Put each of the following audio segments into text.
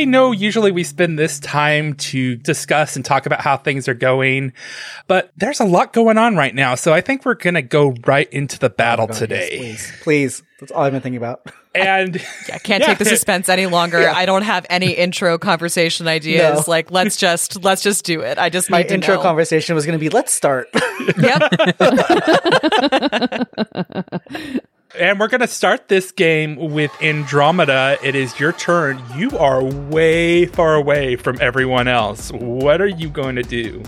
I know usually we spend this time to discuss and talk about how things are going, but there's a lot going on right now. So I think we're going to go right into the battle Oh today. yes, please, please. That's all I've been thinking about. And I can't Yeah. take the suspense any longer. I don't have any intro conversation ideas. No. Like, let's just let's just do it. I just My need to intro know. conversation was going to be, let's start. Yep. And we're going to start this game with Andromeda. It is your turn. You are way far away from everyone else. What are you going to do?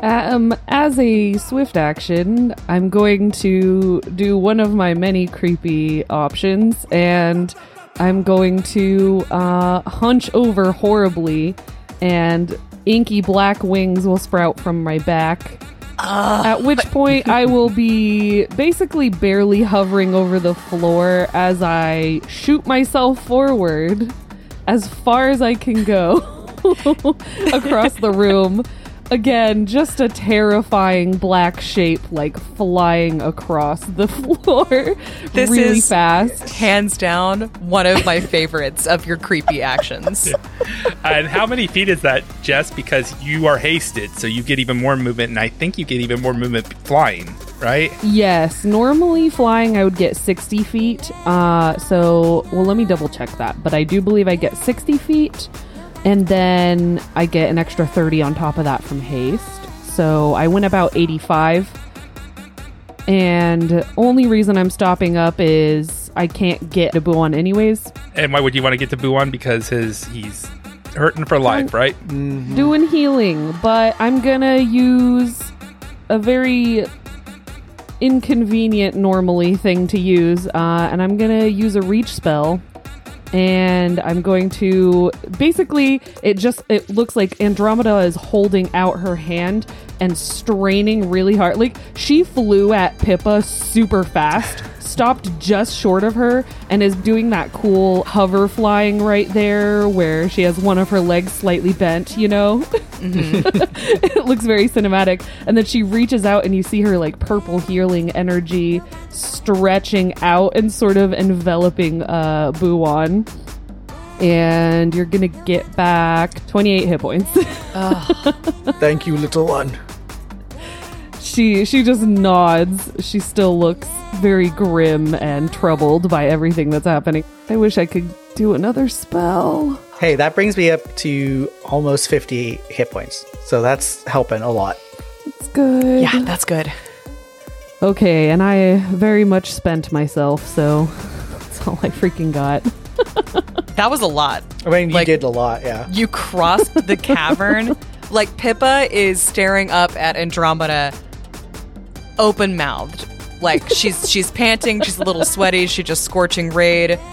Um, as a swift action, I'm going to do one of my many creepy options, and I'm going to uh, hunch over horribly, and inky black wings will sprout from my back. At which point, I will be basically barely hovering over the floor as I shoot myself forward as far as I can go across the room. Again, just a terrifying black shape like flying across the floor This really is- fast. Hands down, one of my favorites of your creepy actions. And how many feet is that, Jess? Because you are hasted, so you get even more movement, and I think you get even more movement flying, right? Yes, normally flying I would get 60 feet. Uh, so, well, let me double check that. But I do believe I get 60 feet, and then I get an extra 30 on top of that from haste. So I went about 85. And only reason I'm stopping up is I can't get a Buon anyways. And why would you want to get to Buon? Because his he's hurting for life, right? doing healing, but I'm gonna use a very inconvenient normally thing to use, uh, and I'm gonna use a reach spell. And I'm going to basically it just it looks like Andromeda is holding out her hand and straining really hard. Like she flew at Pippa super fast, stopped just short of her, and is doing that cool hover flying right there where she has one of her legs slightly bent, you know? it looks very cinematic. And then she reaches out and you see her like purple healing energy stretching out and sort of enveloping uh Buon. And you're gonna get back 28 hit points. Thank you, little one. she she just nods. She still looks very grim and troubled by everything that's happening. I wish I could do another spell. Hey, that brings me up to almost 50 hit points. So that's helping a lot. It's good. Yeah, that's good. Okay, and I very much spent myself, so that's all I freaking got. That was a lot. I mean, you Like- did a lot, yeah. You crossed the cavern. Like Pippa is staring up at Andromeda open mouthed. Like she's she's panting, she's a little sweaty, she just scorching raid.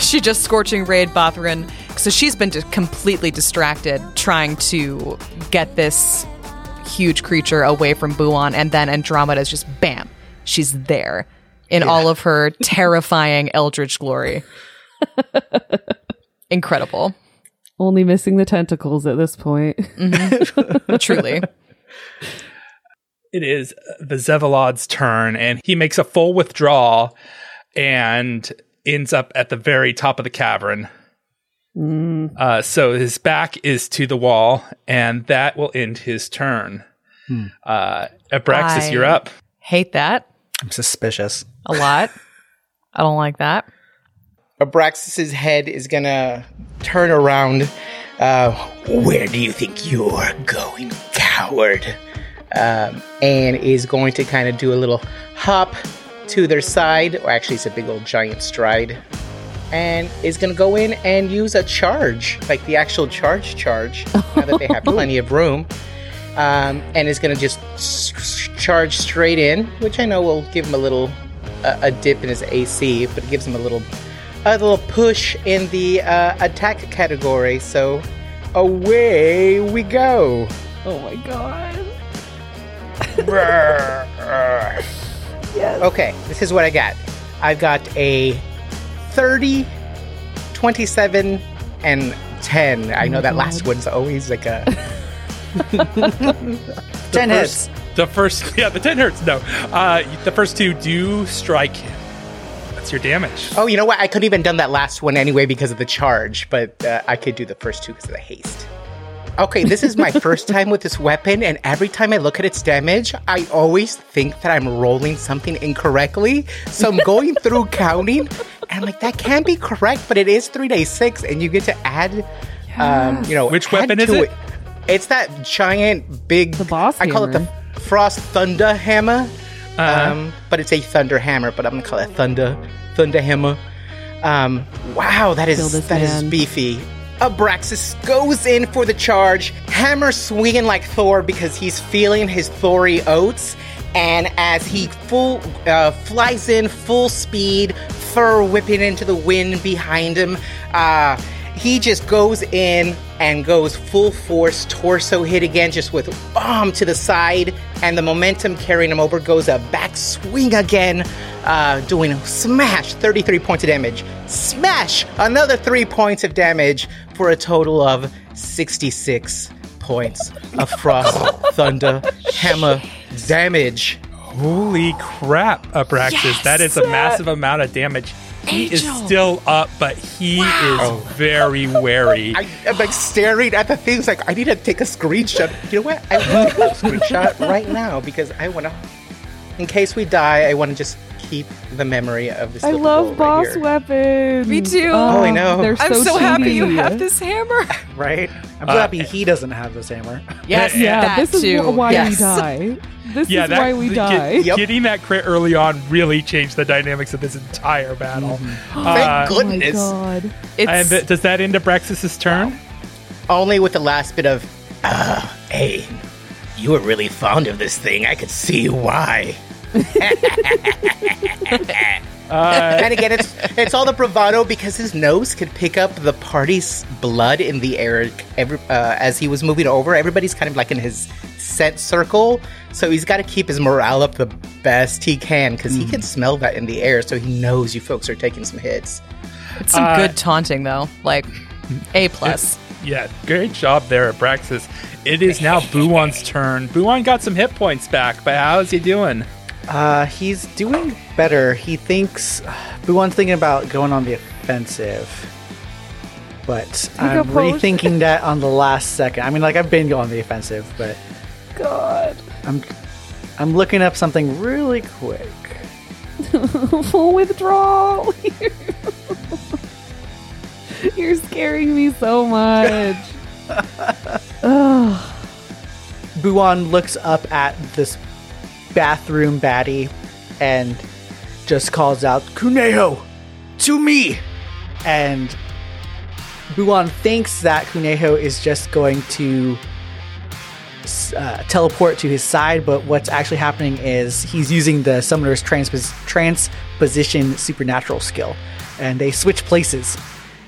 She just scorching raid Bothrin. So she's been just completely distracted trying to get this huge creature away from Buon, and then Andromeda's just bam, she's there in all of her terrifying eldritch glory. Incredible. Only missing the tentacles at this point. Mm-hmm. Truly. It is the Zevalod's turn, and he makes a full withdrawal and ends up at the very top of the cavern. Uh, so his back is to the wall, and that will end his turn. Uh, Abraxas, I- you're up. Hate that I'm suspicious. a lot. I don't like that. Abraxas's head is gonna turn around. Uh, Where do you think you're going, coward? Um, and is going to kind of do a little hop to their side, or actually, it's a big old giant stride, and is gonna go in and use a charge, like the actual charge charge, now that they have plenty of room. Um, and is gonna just s- s- charge straight in, which I know will give him a little uh, a dip in his AC, but it gives him a little a little push in the uh, attack category. So away we go. Oh my god. Okay, this is what I got. I've got a 30, 27, and 10. I know that last one's always like a. 10 hits. The first, yeah, the 10 hurts. No. Uh, the first two do strike That's your damage. Oh, you know what? I couldn't even done that last one anyway because of the charge, but uh, I could do the first two because of the haste. Okay, this is my first time with this weapon, and every time I look at its damage, I always think that I'm rolling something incorrectly. So I'm going through counting, and I'm like, that can't be correct, but it is three days six, and you get to add, um, you know, Which weapon is to it? It's that giant, big. The boss I call it the Frost Thunder Hammer. Uh-huh. Um, but it's a thunder hammer, but I'm gonna call it thunder, thunder hammer. Um, wow, that Kill is this that is beefy. Abraxas goes in for the charge, hammer swinging like Thor because he's feeling his Thory oats. And as he full uh, flies in full speed, fur whipping into the wind behind him, uh, he just goes in and goes full force torso hit again, just with bomb to the side, and the momentum carrying him over goes a back swing again, uh, doing smash 33 points of damage, smash another three points of damage for a total of 66 points of frost thunder hammer damage. Holy crap, Abraxas. that is a massive amount of damage. He is still up, but he is very wary. I, am like staring at the things like I need to take a screenshot. You know what? I want to take a screenshot right now because I want to, in case we die, I want to just keep the memory of this. I love bowl boss right here. weapons. Me too. Oh, I know. They're I'm so, so, happy you have this hammer. Right? I'm so Uh, happy he doesn't have this hammer. Yes, Yeah, that this is too. wh- why Yes. we die. This yeah, is that, why we get- die. Yep. Getting that crit early on really changed the dynamics of this entire battle. Thank Uh, Oh my goodness. god. It's and th- does that end Abraxas' turn? Only with the last bit of, uh, hey, you were really fond of this thing. I could see why. And again, it's it's all the bravado because his nose could pick up the party's blood in the air every, uh, as he was moving over. Everybody's kind of like in his scent circle, so he's got to keep his morale up the best he can because he can smell that in the air, so he knows you folks are taking some hits. it's some Uh, good taunting though. Like A plus. Yeah, great job there, Abraxas. It is now Buwan's turn. Buwan got some hit points back, but how's he doing? Uh, he's doing better. He thinks Buwan's thinking about going on the offensive, but I'm rethinking that on the last second. I mean, like I've been going on the offensive, but God. I'm I'm looking up something really quick. Full withdrawal. You're scaring me so much. Buwan looks up at this bathroom baddie and just calls out, Kuneho, to me! And Buwan thinks that Kuneho is just going to uh, teleport to his side, but what's actually happening is he's using the summoner's transpos- transposition supernatural skill, and they switch places.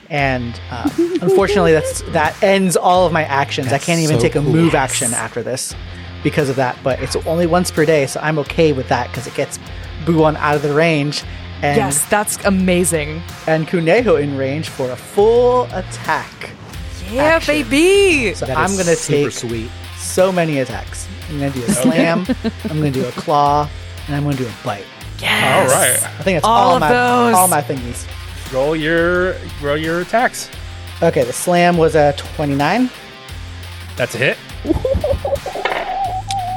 And uh, unfortunately, that's that ends all of my actions. I can't even so take a cool. move action after this because of that. But it's only once per day, so I'm okay with that because it gets Buon out of the range, and Yes, that's amazing. and Kuneho in range for a full attack. Yeah, Action. baby. So That I'm gonna super take sweet. so many attacks. I'm gonna do a slam. I'm gonna do a claw, and I'm gonna do a bite. Yes. All right. I think that's All all, of my those. all my thingies. Roll your roll your attacks. Okay, the slam was a 29, That's a hit.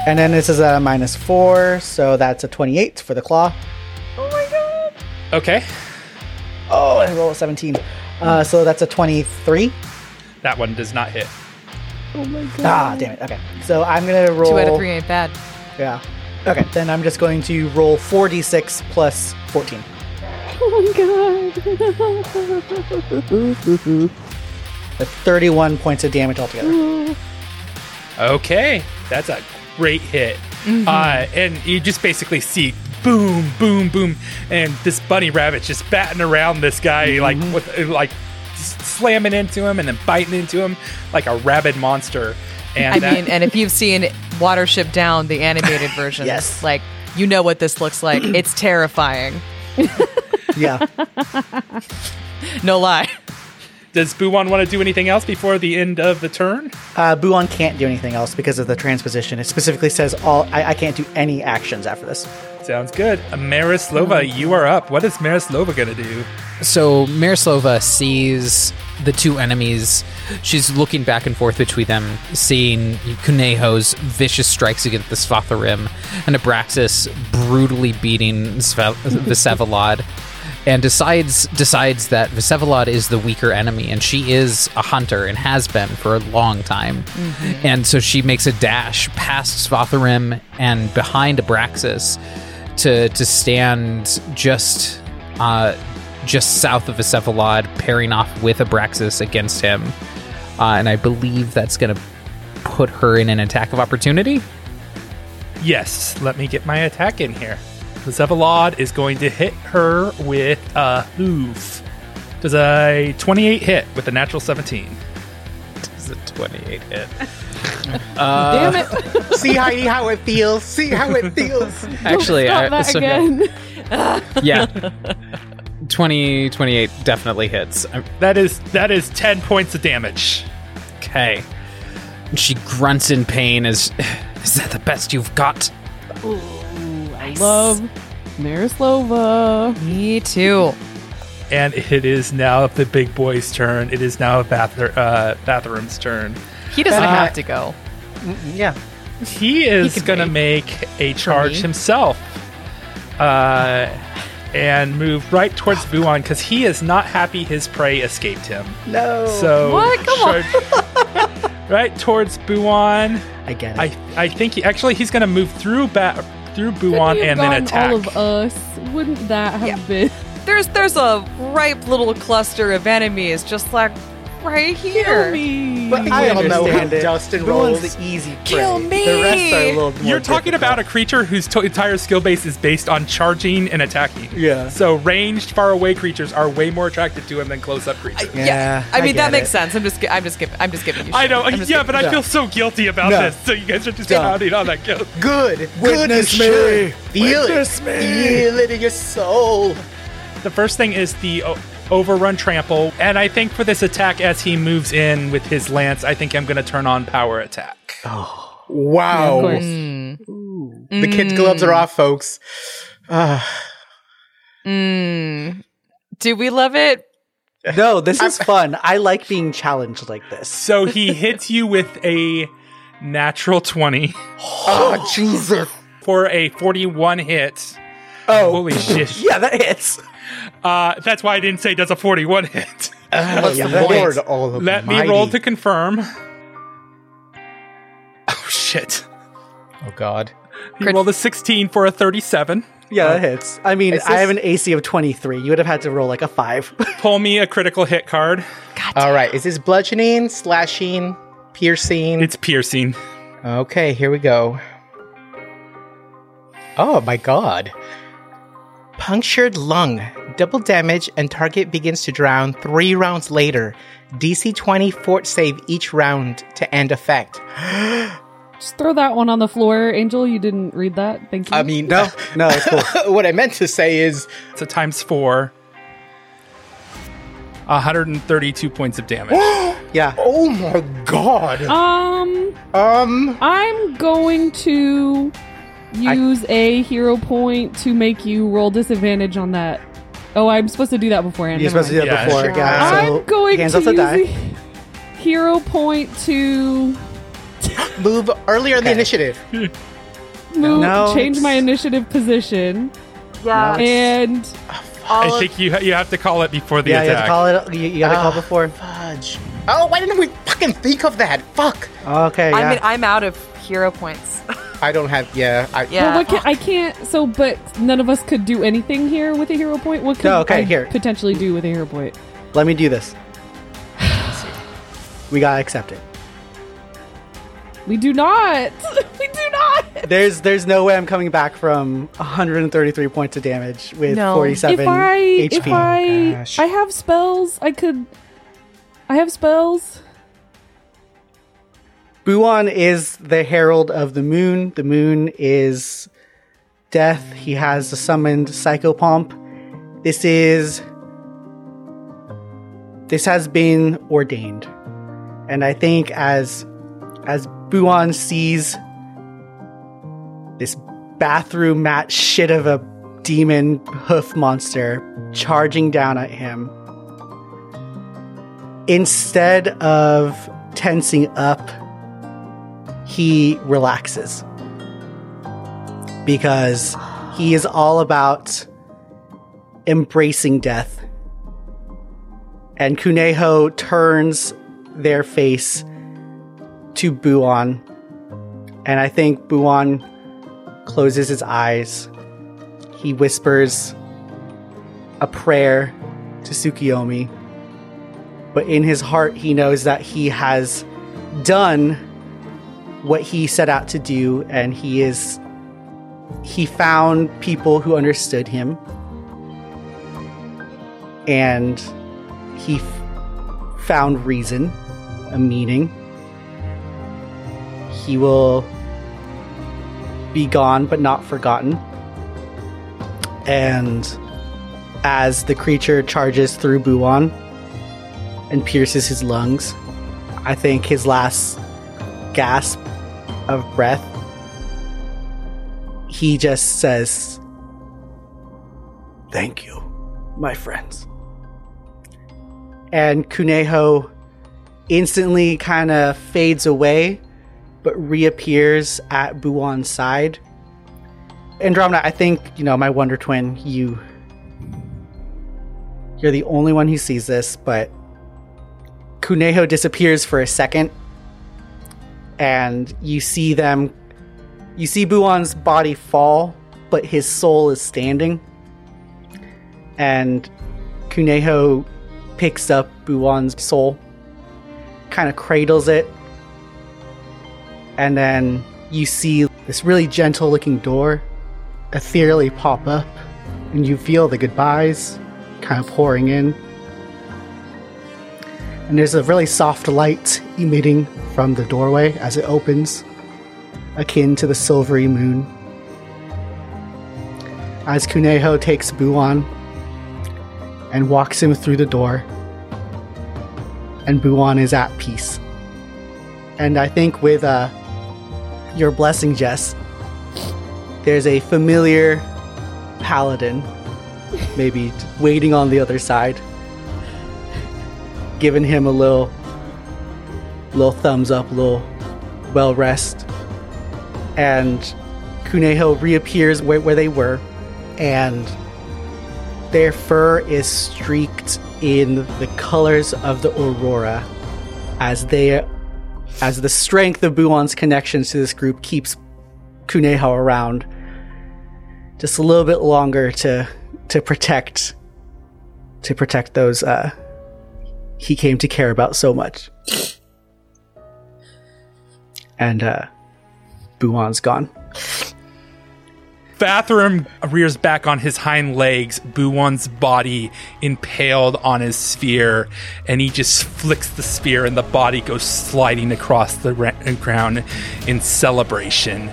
And then this is a minus four, so that's a 28 for the claw. Oh my god. Okay. Oh, I roll a 17. Uh, so that's a 23. That one does not hit. Oh my god. Ah, damn it. Okay, so I'm gonna roll. Two out of three ain't bad. Yeah. Okay, then I'm just going to roll 4d6 plus 14. Oh my god. That's 31 points of damage altogether. Okay, that's a great hit. Mm-hmm. Uh, and you just basically see boom, boom, boom, and this bunny rabbit just batting around this guy Mm-hmm. like with uh, like slamming into him and then biting into him like a rabid monster. And I that- mean, and if you've seen Watership Down, the animated version, Yes. like you know what this looks like. It's terrifying. Yeah. No lie. Does Buwan want to do anything else before the end of the turn? Uh, Buon can't do anything else because of the transposition. It specifically says all. I, I can't do any actions after this. Sounds good. Marislova, you are up. What is Marislova going to do? So Marislova sees the two enemies. She's looking back and forth between them, seeing Kuneho's vicious strikes against the Svatharim and Abraxas brutally beating Sve- Visevalod, and decides decides that Visevalod is the weaker enemy, and she is a hunter and has been for a long time. And so she makes a dash past Svatharim and behind Abraxas to to stand just uh, just south of Visevalod, pairing off with Abraxas against him. Uh, and I believe that's going to put her in an attack of opportunity. Yes, let me get my attack in here. The Zevalod is going to hit her with a hoof. Does a 28 hit with a natural 17? It's a 28 hit. Damn it! See how how it feels. See how it feels. Actually, Stop I, that so- again. yeah. 20, 28 definitely hits. I'm- That is that is 10 points of damage. Okay. She grunts in pain as, is that the best you've got? I love Marislova. Me too. And it is now the big boy's turn. It is now Bathur- uh, Bathroom's turn. He doesn't Uh, have to go. Yeah. He is can going to wait. make a charge himself uh, and move right towards Buon because he is not happy his prey escaped him. No. So What? Come on. right towards Buon. I get it. I I think he, actually he's going to move through ba- through Buon and have then attack. all of us. Wouldn't that have Yeah. been? There's there's a ripe little cluster of enemies just like right here. but I I don't know how understand it. Dustin Who rolls. the easy prey? Kill me! The rest are a little You're talking about a creature whose to- entire skill base is based on charging and attacking. Yeah. So ranged, far away creatures are way more attractive to him than close up creatures. Yeah, I I mean that makes it. sense. I'm just I'm just giving I'm just giving you. I shit. know, I'm just yeah, giving but you I feel so guilty about No. this. So you guys are just Don't. pounding on that guilt. Good. Witness Good. You me. should. Feel Witness it. me. Feel it in your soul. The first thing is the o- overrun trample, and I think for this attack, as he moves in with his lance, I think I'm going to turn on power attack. Oh. Wow. Of course. Mm. The kids' gloves are mm. off, folks. Ah. Mm. Do we love it? No, this is fun. I like being challenged like this. So he hits you with a natural 20 Oh, Jesus. for a 41 hit. Oh, Holy shit. yeah, that hits. Uh, that's why I didn't say does a 41 hit. Oh, the Lord point? Almighty. Let me roll to confirm. Oh, shit. Oh, God. He Crit- rolled a 16 for a 37. Yeah, that hits. I mean, Is I have an AC of 23. You would have had to roll like a 5. Pull me a critical hit card. All right. Is this bludgeoning, slashing, piercing? It's piercing. Okay, here we go. Oh my god. Punctured lung. Double damage and target begins to drown three rounds later. DC 20 fort save each round to end effect. Just throw that one on the floor, Angel. You didn't read that. Thank you. I mean, no, no, it's cool. what I meant to say is it's a times four. 132 points of damage. Yeah. Oh my god. um, Um I'm going to use a hero point to make you roll disadvantage on that. Oh, I'm supposed to do that beforehand. You're Never supposed to do mind. that Yeah, before. sure. Yeah. so I'm going hands to off the use die. a hero point to move earlier in the Okay. initiative. move, No, change it's- my initiative position, Yeah. and I think you ha- you have to call it before the Yeah, you have attack. to call it. You, you gotta call Ah. before. Fudge. Oh, why didn't we fucking think of that? Fuck. Okay. Yeah. I mean, I'm out of hero points. I don't have yeah, I Yeah. Well, what can, I can't. So, but none of us could do anything here with a hero point. What could No, okay, I here. potentially do with a hero point? Let me do this. we gotta accept it. We do not. we do not. There's there's no way I'm coming back from 133 points of damage with No. 47 if I HP. if I oh Gosh. I have spells, I could. I have spells. Buon is the herald of the moon. The moon is death. He has summoned psychopomp. This is this has been ordained. And I think as as Buon sees this bathroom mat shit of a demon hoof monster charging down at him. Instead of tensing up, he relaxes because he is all about embracing death. And Kuneho turns their face to Buon. And I think Buon closes his eyes. He whispers a prayer to Tsukiyomi. But in his heart, he knows that he has done what he set out to do, and he is. He found people who understood him. And he f- found reason, a meaning. He will be gone but not forgotten. And as the creature charges through Buon and pierces his lungs, I think his last gasp of breath, he just says, Thank you, my friends. And Kuneho instantly kind of fades away but reappears at Buon's side. Andromeda, I think, you know, my Wonder Twin, you. You're the only one who sees this, but Kuneho disappears for a second, and you see them. You see Buon's body fall, but his soul is standing. And Kuneho picks up Buon's soul, kind of cradles it, and then you see this really gentle looking door ethereally pop up, and you feel the goodbyes kind of pouring in. And there's a really soft light emitting from the doorway as it opens, akin to the silvery moon. As Kuneho takes Buon and walks him through the door, and Buon is at peace. And I think with uh, your blessing, Jess, there's a familiar paladin, maybe waiting on the other side, giving him a little, little thumbs up, little well rest, and Kuneho reappears where, where they were, and their fur is streaked in the colors of the aurora as they as the strength of Buon's connections to this group keeps Kuneho around just a little bit longer to to protect to protect those uh he came to care about so much. And uh Buon's gone. Bathroom rears back on his hind legs, Buon's body impaled on his spear, and he just flicks the spear, and the body goes sliding across the ra- ground in celebration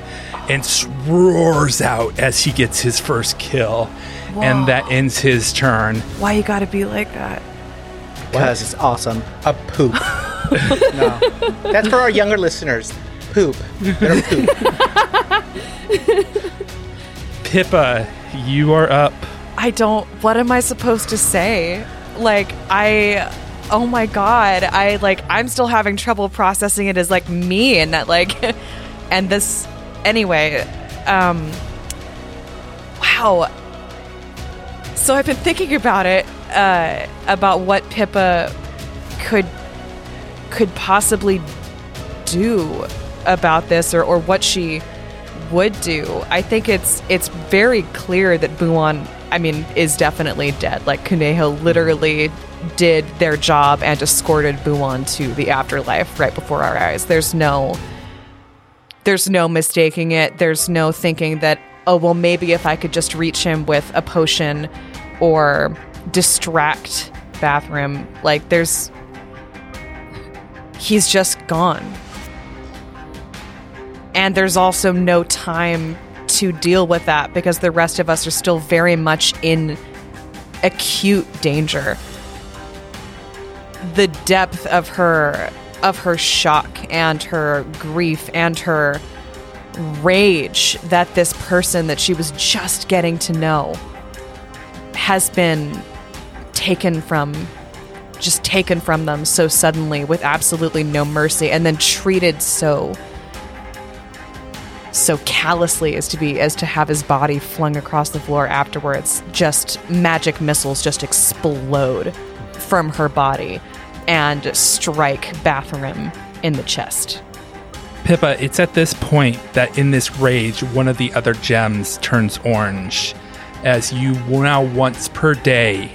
and roars out as he gets his first kill. And that ends his turn. Why you gotta be like that? Because it's awesome. A poop. no. That's for our younger listeners. Poop. They're poop. Pippa, you are up. I don't. What am I supposed to say? Like, I. Oh my god. I, like, I'm still having trouble processing it as, like, me and that, like. and this. Anyway. Um. Wow. So I've been thinking about it, uh, about what Pippa could could possibly do about this or, or what she would do. I think it's it's very clear that Buon, I mean, is definitely dead. Like Kuneho literally did their job and escorted Buon to the afterlife right before our eyes. There's no there's no mistaking it. There's no thinking that oh well maybe if I could just reach him with a potion or distract bathroom like there's he's just gone and there's also no time to deal with that because the rest of us are still very much in acute danger. The depth of her of her shock and her grief and her rage that this person that she was just getting to know has been taken from just taken from them so suddenly with absolutely no mercy and then treated so so callously as to be as to have his body flung across the floor afterwards just magic missiles just explode from her body and strike Bathrim in the chest. Pippa, it's at this point that in this rage, one of the other gems turns orange as you now once per day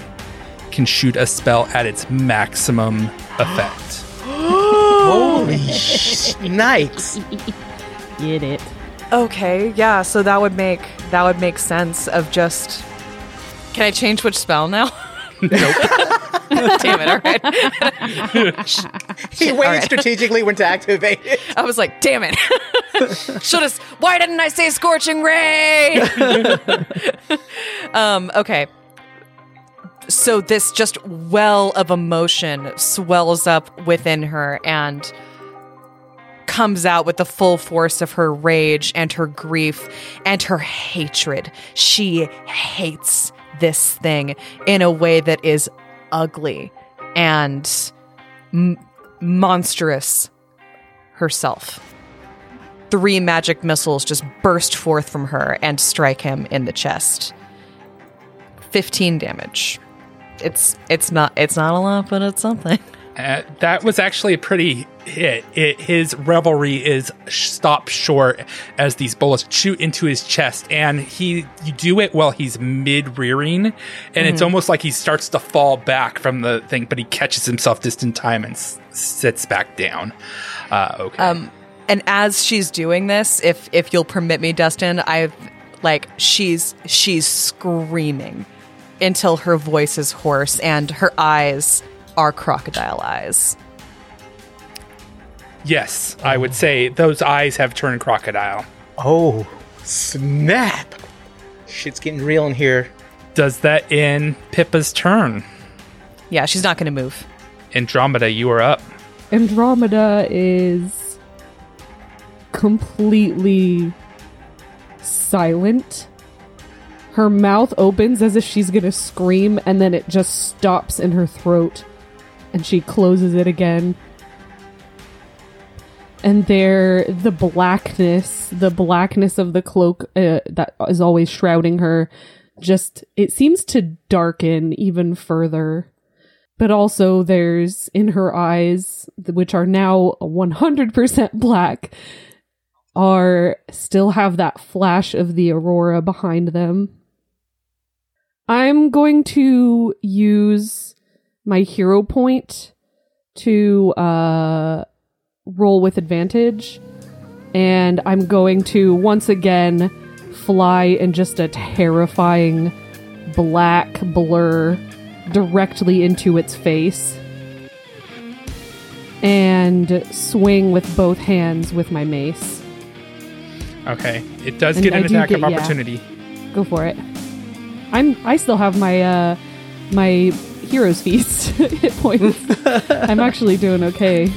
can shoot a spell at its maximum effect. Holy sh- nice. Get it. Okay, yeah, so that would make that would make sense of just Can I change which spell now? Damn it, all right. He waited right. strategically when to activate it. I was like, damn it. Should have why didn't I say scorching ray? um, okay. So this just well of emotion swells up within her and comes out with the full force of her rage and her grief and her hatred. She hates this thing in a way that is ugly and m- monstrous herself. Three magic missiles just burst forth from her and strike him in the chest. 15 damage. It's it's not it's not a lot, but it's something. Uh, that was actually a pretty hit. It, his revelry is stopped short as these bullets shoot into his chest, and he you do it while he's mid rearing, and it's almost like he starts to fall back from the thing, but he catches himself just in time and s- sits back down. Uh, okay. Um, and as she's doing this, if if you'll permit me, Dustin, I've like she's she's screaming until her voice is hoarse and her eyes are crocodile eyes. yes, I would say those eyes have turned crocodile. Oh, snap. Shit's getting real in here. Does that end Pippa's turn? Yeah, she's not going to move. Andromeda, you are up. Andromeda is completely silent. Her mouth opens as if she's gonna scream, and then it just stops in her throat, and she closes it again. And there, the blackness, the blackness of the cloak uh, that is always shrouding her, just it seems to darken even further but also there's in her eyes which are now 100% black are still have that flash of the aurora behind them i'm going to use my hero point to uh roll with advantage and i'm going to once again fly in just a terrifying black blur directly into its face and swing with both hands with my mace. Okay. It does And get I an do attack get- of yeah. opportunity. Go for it. I'm I still have my uh my hero's feast hit points. I'm actually doing okay.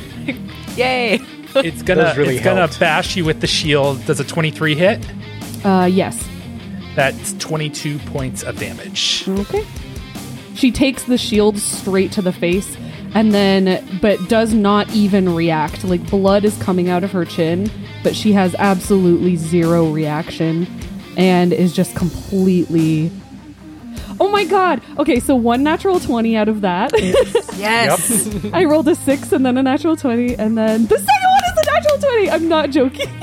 Yay! It's gonna Those really it's gonna helped. bash you with the shield. Does a 23 hit? Uh yes. That's 22 points of damage. Okay. She takes the shield straight to the face and then but does not even react. Like blood is coming out of her chin, but she has absolutely zero reaction and is just completely Oh my god. Okay, so one natural 20 out of that. Yes. I rolled a 6 and then a natural 20 and then the second one is a natural 20. I'm not joking.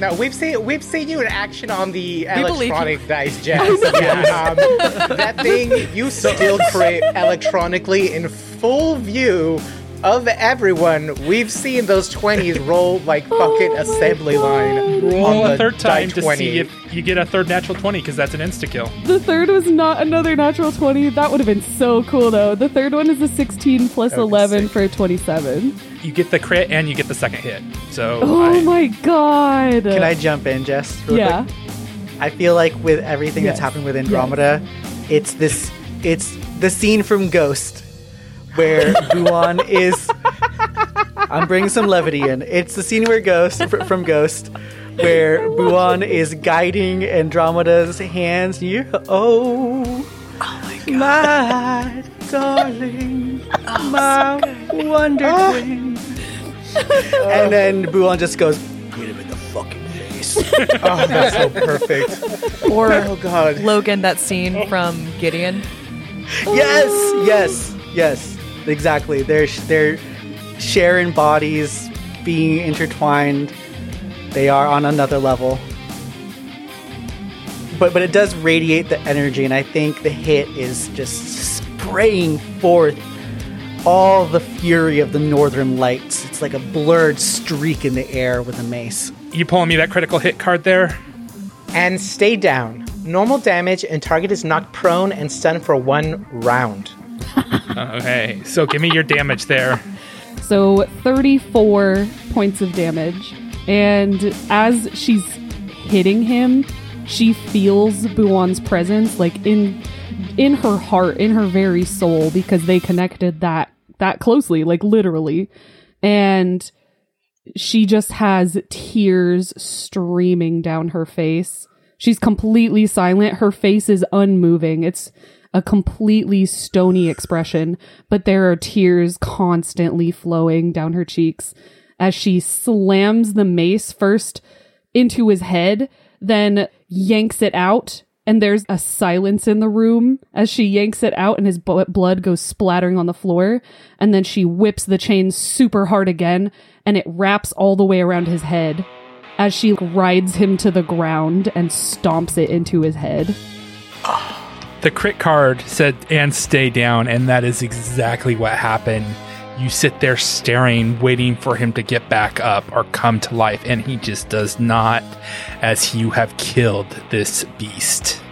Now we've seen we've seen you in action on the electronic dice, Jess. Yeah, um, that thing you still create electronically in full view of everyone. We've seen those twenties roll like fucking Oh my assembly line. Roll on a the third time to 20. see if you get a third natural 20 because that's an insta kill. The third was not another natural 20. That would have been so cool though. The third one is a 16 plus That would be 11 sick. for 27. You get the crit and you get the second hit. So Oh I- my god. Can I jump in, Jess? real Yeah. quick? I feel like with everything that's happened with Andromeda, it's this it's the scene from Ghost where Buon is I'm bringing some levity in. It's the scene where Ghost fr- from Ghost, where Buon is guiding Andromeda's hands. You, oh, my, darling, my wonder queen. and then Buon just goes, "Hit him in the fucking face." Oh, that's so perfect. Or Oh God. Logan, that scene from Gideon. yes, yes, yes, exactly. They're they're sharing bodies, being intertwined. They are on another level. But but it does radiate the energy, and I think the hit is just spraying forth all the fury of the northern lights. It's like a blurred streak in the air with a mace. You pulling me that critical hit card there? And stay down. Normal damage and target is knocked prone and stunned for one round. Uh, okay, so give me your damage there. So 34 points of damage. And as she's hitting him, she feels Buon's presence like in in her heart, in her very soul because they connected that that closely, like literally. And she just has tears streaming down her face. She's completely silent. Her face is unmoving. It's a completely stony expression, but there are tears constantly flowing down her cheeks as she slams the mace first into his head, then yanks it out. And there's a silence in the room as she yanks it out and his blood goes splattering on the floor. And then she whips the chain super hard again and it wraps all the way around his head as she rides him to the ground and stomps it into his head. Ah. The crit card said, and stay down, and that is exactly what happened. You sit there staring, waiting for him to get back up or come to life, and he just does not, as you have killed this beast.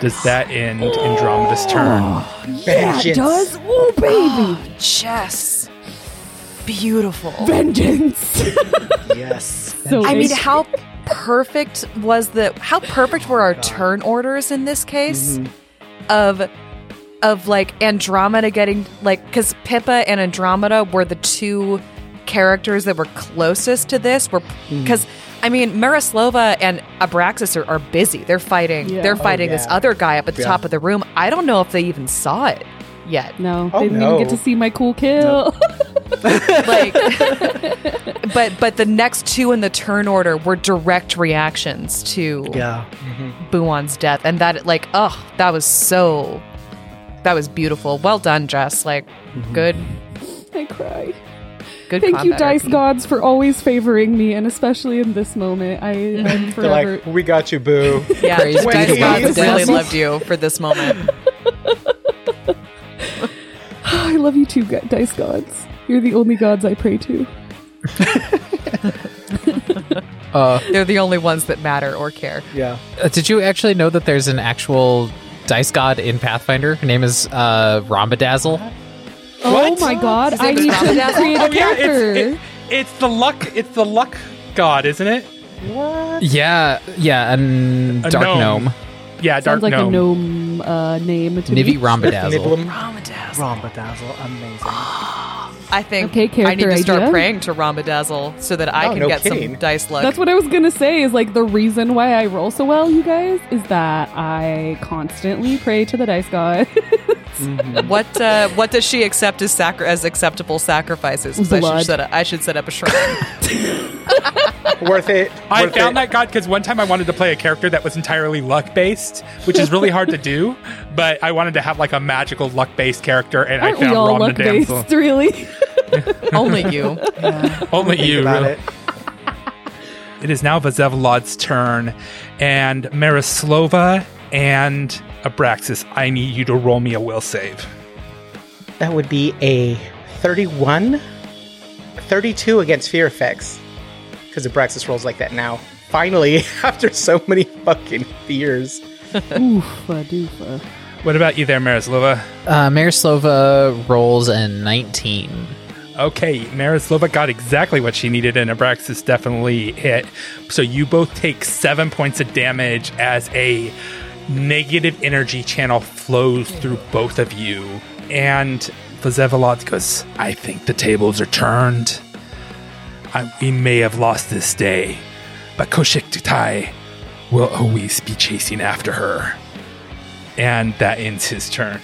Does that end Andromeda's turn? Yeah, it does. Oh, baby! Ah, Jess. Beautiful. Vengeance! Yes. so I mean, how perfect was the how perfect were our oh turn orders in this case mm-hmm. of of like Andromeda getting like because Pippa and Andromeda were the two characters that were closest to this were mm. because I mean Marislova and Abraxas are, are busy they're fighting Yeah. they're Oh, fighting this other guy up at the Yeah. top of the room I don't know if they even saw it yet No, Oh, they didn't no. even get to see my cool kill. like but but the next two in the turn order were direct reactions to Yeah. Buon's death and that like oh that was so that was beautiful well done Jess like mm-hmm. good I cry. good Thank you, dice RP. gods, for always favoring me, and especially in this moment. I am forever. like, we got you, boo. yeah Praise dice be gods God. really loved you for this moment I love you too, dice gods. You're the only gods I pray to. they're the only ones that matter or care Yeah. Uh, did you actually know that there's an actual dice god in Pathfinder? Her name is uh, Rhombodazzle. Oh my god! I name is need to create a Oh yeah, character. it's, it, it's the luck. It's the luck god, isn't it? What? Yeah, yeah, and A Dark gnome. Gnome. Yeah, dark Sounds like gnome. a gnome uh, name to Nivi me. Rhombodazzle. Nibblem. Rhombodazzle, amazing. I think Okay, I need to start idea. praying to Rhombodazzle so that I Oh, can no get kidding. some dice luck That's what I was gonna say. Is like the reason why I roll so well, you guys, is that I constantly pray to the dice god. What uh, what does she accept as sacri- as acceptable sacrifices? 'Cause I Blood. should set a, I should set up a shrine. Worth it. I Worth found it. that god because one time I wanted to play a character that was entirely luck based, which is really hard to do. But I wanted to have like a magical luck based character, and Aren't I found we all Rom the luck based? damsel. Really? Only you. Only you. about really. it. It is now Vazevolod's turn, and Marislova and Abraxas, I need you to roll me a will save. That would be a 31, 32 against fear effects. Because Abraxas rolls like that now. Finally, after so many fucking fears. Oofa doofa. What about you there, Marislova? Uh, Marislova rolls a 19. Okay, Marislova got exactly what she needed, and Abraxas definitely hit. So you both take seven points of damage as a negative energy channel flows through both of you. And Vsevolod goes, I think the tables are turned. I, we may have lost this day, but Koshik Tutai will always be chasing after her. And that ends his turn.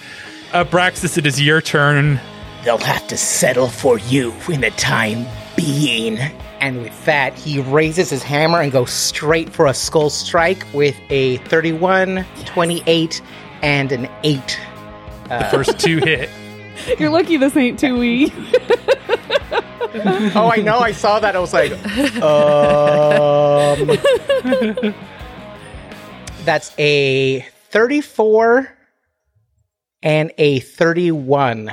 Uh, Abraxas, it is your turn. They'll have to settle for you in the time being. And with that, he raises his hammer and goes straight for a skull strike with a 31, 28, and an 8. The first two hit. You're lucky this ain't too wee. Oh, I know. I saw that. I was like, um. That's a 34 and a 31.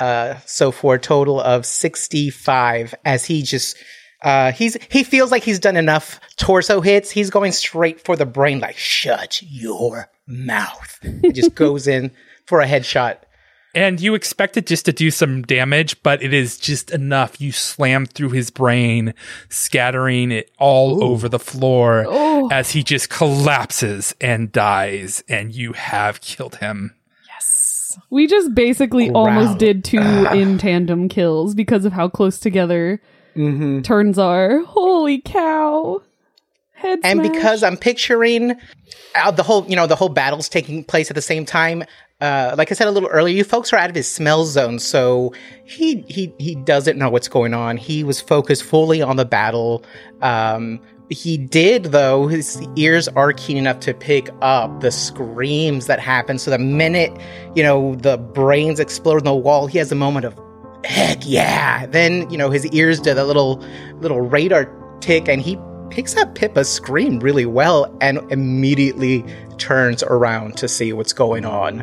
Uh, so for a total of 65 as he just uh, he's he feels like he's done enough torso hits. He's going straight for the brain, like shut your mouth. He just goes in for a headshot. And you expect it just to do some damage, but it is just enough. You slam through his brain, scattering it all over the floor Oh. as he just collapses and dies, and you have killed him. We just basically Wow. almost did two in tandem kills because of how close together Mm-hmm. turns are. Holy cow. Head and smash. because I'm picturing uh, the whole, you know, the whole battle's taking place at the same time. Uh, like I said a little earlier, you folks are out of his smell zone, so he he he doesn't know what's going on. He was focused fully on the battle. Um, he did, though. His ears are keen enough to pick up the screams that happen. So the minute you know the brains explode in the wall, he has a moment of heck yeah. Then you know his ears do the little little radar tick, and he picks up Pippa's scream really well and immediately turns around to see what's going on.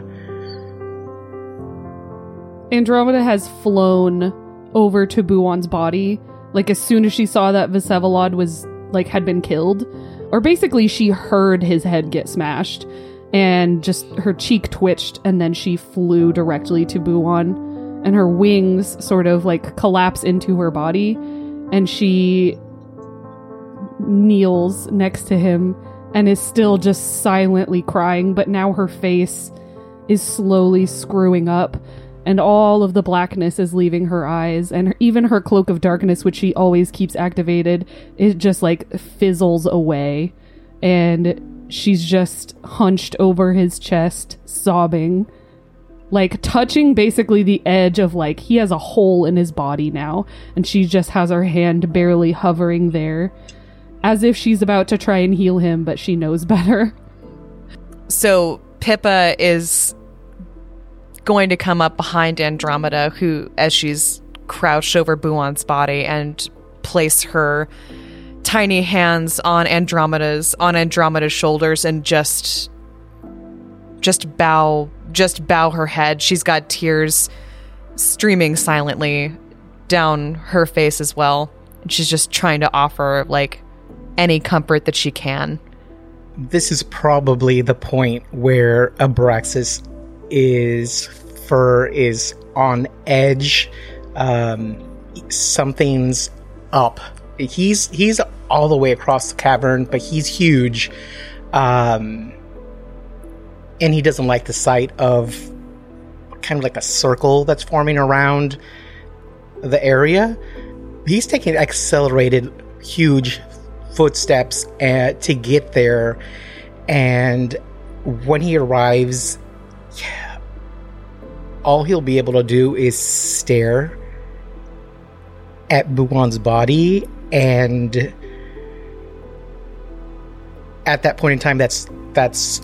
Andromeda has flown over to Buon's body. Like as soon as she saw that Vsevolod was like had been killed, or basically she heard his head get smashed, and just her cheek twitched, and then she flew directly to Buon, and her wings sort of like collapse into her body, and she kneels next to him and is still just silently crying, but now her face is slowly screwing up and all of the blackness is leaving her eyes and even her cloak of darkness which she always keeps activated it just like fizzles away. And she's just hunched over his chest sobbing like touching basically the edge of like he has a hole in his body now and she just has her hand barely hovering there as if she's about to try and heal him but she knows better. So Pippa is going to come up behind Andromeda, who, as she's crouched over Buon's body, and place her tiny hands on Andromeda's on Andromeda's shoulders and just just bow just bow her head. She's got tears streaming silently down her face as well. And she's just trying to offer like any comfort that she can. This is probably the point where Abraxas is fur is on edge. Um, something's up. He's he's all the way across the cavern, but he's huge. Um, and he doesn't like the sight of kind of like a circle that's forming around the area. He's taking accelerated, huge footsteps uh, to get there. And when he arrives, all he'll be able to do is stare at Buwan's body and at that point in time that's that's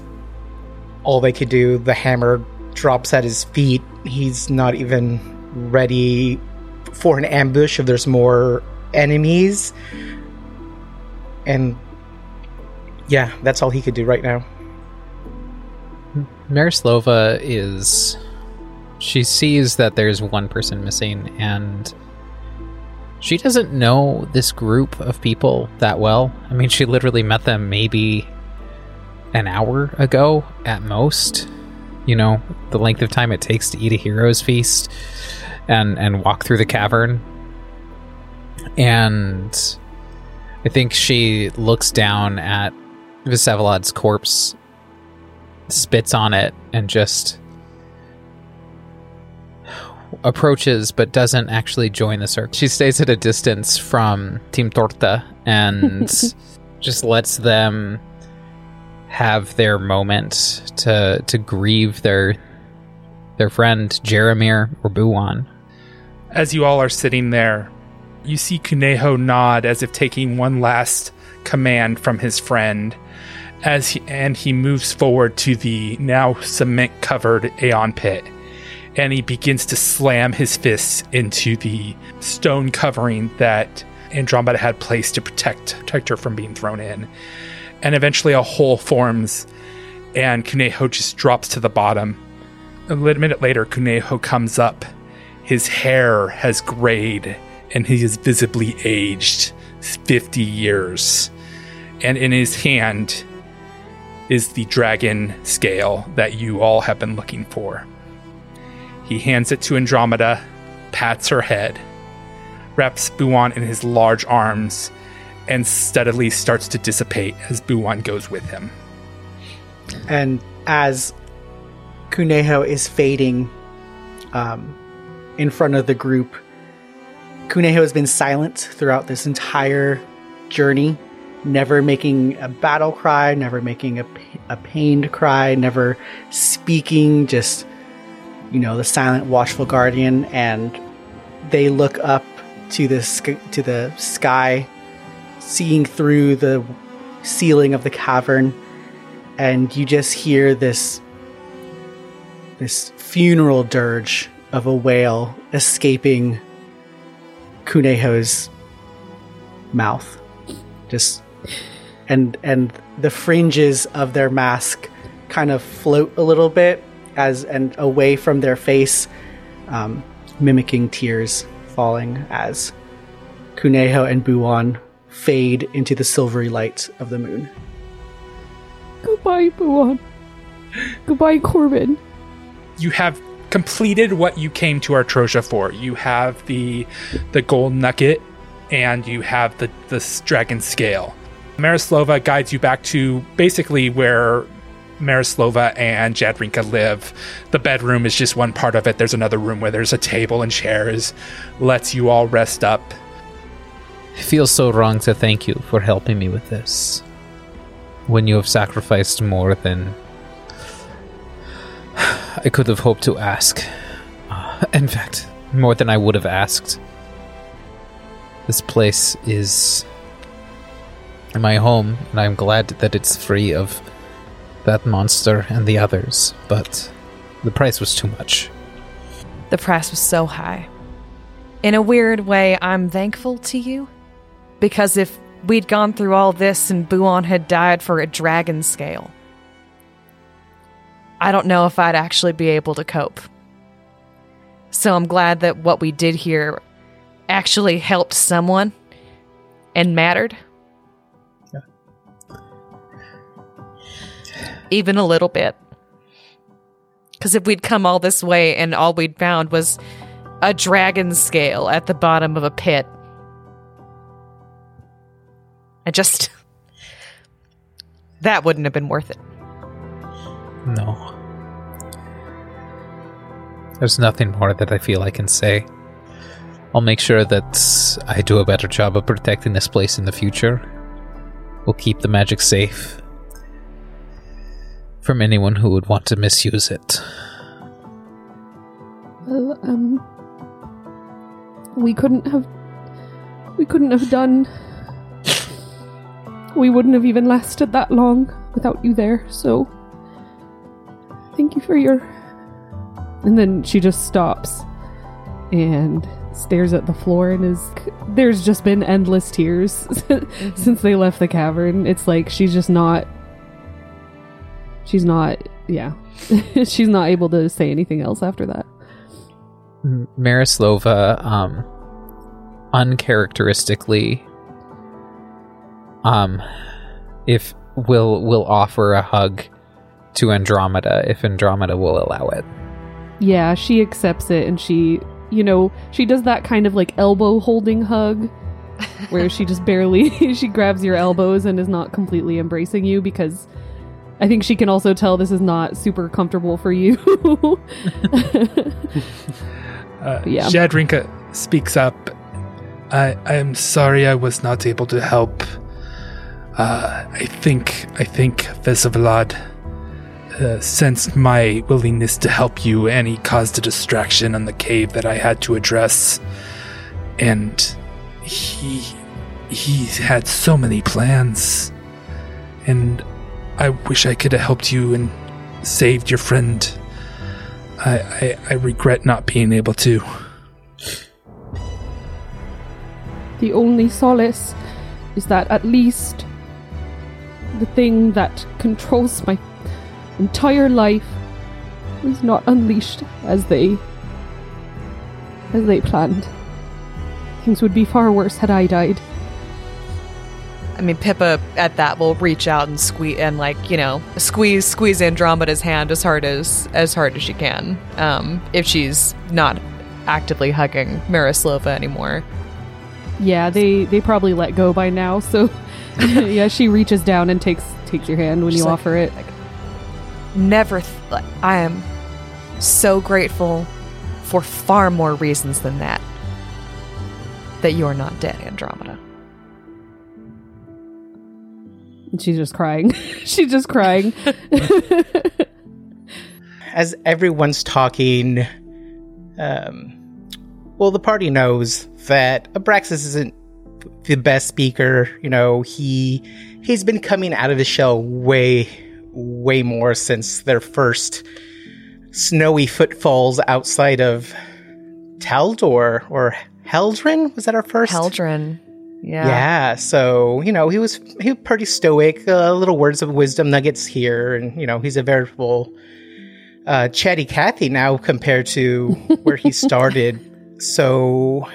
all they could do. The hammer drops at his feet. He's not even ready for an ambush if there's more enemies. And yeah that's all he could do right now Marislova is. She sees that there's one person missing, and she doesn't know this group of people that well. I mean, she literally met them maybe an hour ago at most. You know, the length of time it takes to eat a hero's feast and and walk through the cavern. And I think she looks down at Vsevolod's corpse spits on it and just approaches but doesn't actually join the circle. She stays at a distance from Team Torta and just lets them have their moment to to grieve their their friend Jeremir or Buwan. As you all are sitting there, you see Kuneho nod as if taking one last command from his friend as he, and he moves forward to the now cement covered Aeon pit and he begins to slam his fists into the stone covering that Andromeda had placed to protect, protect her from being thrown in. And eventually a hole forms and Kuneho just drops to the bottom. A little minute later, Kuneho comes up. His hair has grayed and he is visibly aged 50 years. And in his hand is the dragon scale that you all have been looking for. He hands it to Andromeda, pats her head, wraps Buwan in his large arms, and steadily starts to dissipate as Buwan goes with him. And as Kuneho is fading um, in front of the group, Kuneho has been silent throughout this entire journey, never making a battle cry, never making a, a pained cry, never speaking, just, you know, the silent, watchful guardian. And they look up to the, sk- to the sky, seeing through the ceiling of the cavern, and you just hear this this funeral dirge of a whale escaping Kuneho's mouth. Just and and the fringes of their mask kind of float a little bit as and away from their face, um, mimicking tears falling as Kuneho and Buwan fade into the silvery light of the moon. Goodbye, Buon. Goodbye, Corbin. you have completed what you came to Artrosia for. You have the the gold nugget and you have the the dragon scale. Marislova guides you back to basically where Marislova and Jadrinka live. The bedroom is just one part of it. There's another room where there's a table and chairs. Lets you all rest up. It feels so wrong to thank you for helping me with this. When you have sacrificed more than I could have hoped to ask. In fact, more than I would have asked. This place is my home, and I'm glad that it's free of that monster and the others, but the price was too much. The price was so high. In a weird way, I'm thankful to you. Because if we'd gone through all this and Buon had died for a dragon scale, I don't know if I'd actually be able to cope. So I'm glad that what we did here actually helped someone and mattered. Even a little bit. Because if we'd come all this way and all we'd found was a dragon scale at the bottom of a pit, I just. That wouldn't have been worth it. No. There's nothing more that I feel I can say. I'll make sure that I do a better job of protecting this place in the future. We'll keep the magic safe from anyone who would want to misuse it. Well, um, we couldn't have, we couldn't have done. We wouldn't have even lasted that long without you there. So, thank you for your. And then she just stops and stares at the floor and is. There's just been endless tears since they left the cavern. It's like she's just not. She's not. Yeah. she's not able to say anything else after that. Marislova, um, uncharacteristically, um, if will will offer a hug to Andromeda if Andromeda will allow it. Yeah, she accepts it and she, you know, she does that kind of like elbow holding hug where she just barely she grabs your elbows and is not completely embracing you because I think she can also tell this is not super comfortable for you. yeah. Jadrinka speaks up. I I am sorry I was not able to help. Uh, I think I think Vesavlad uh, sensed my willingness to help you, and he caused a distraction on the cave that I had to address. And he he had so many plans, and I wish I could have helped you and saved your friend. I I, I regret not being able to. The only solace is that at least the thing that controls my entire life was not unleashed as they as they planned. Things would be far worse had I died. I mean, Pippa at that will reach out and squeeze and like you know squeeze squeeze Andromeda's hand as hard as as hard as she can. Um, if she's not actively hugging Marislova anymore. Yeah, they they probably let go by now. So yeah, she reaches down and takes takes your hand when She's you like- offer it. Never. Th- like, I am so grateful for far more reasons than that. That you're not dead, Andromeda. And she's just crying. she's just crying. as everyone's talking, um, well, the party knows that Abraxas isn't the best speaker. You know, he he's been coming out of his shell way, way more since their first snowy footfalls outside of Taldor or Heldren. Was that our first? Heldren. Yeah. Yeah, so you know he was he was pretty stoic. Uh, little words of wisdom nuggets here, and you know he's a veritable uh, chatty Cathy now compared to where he started. So,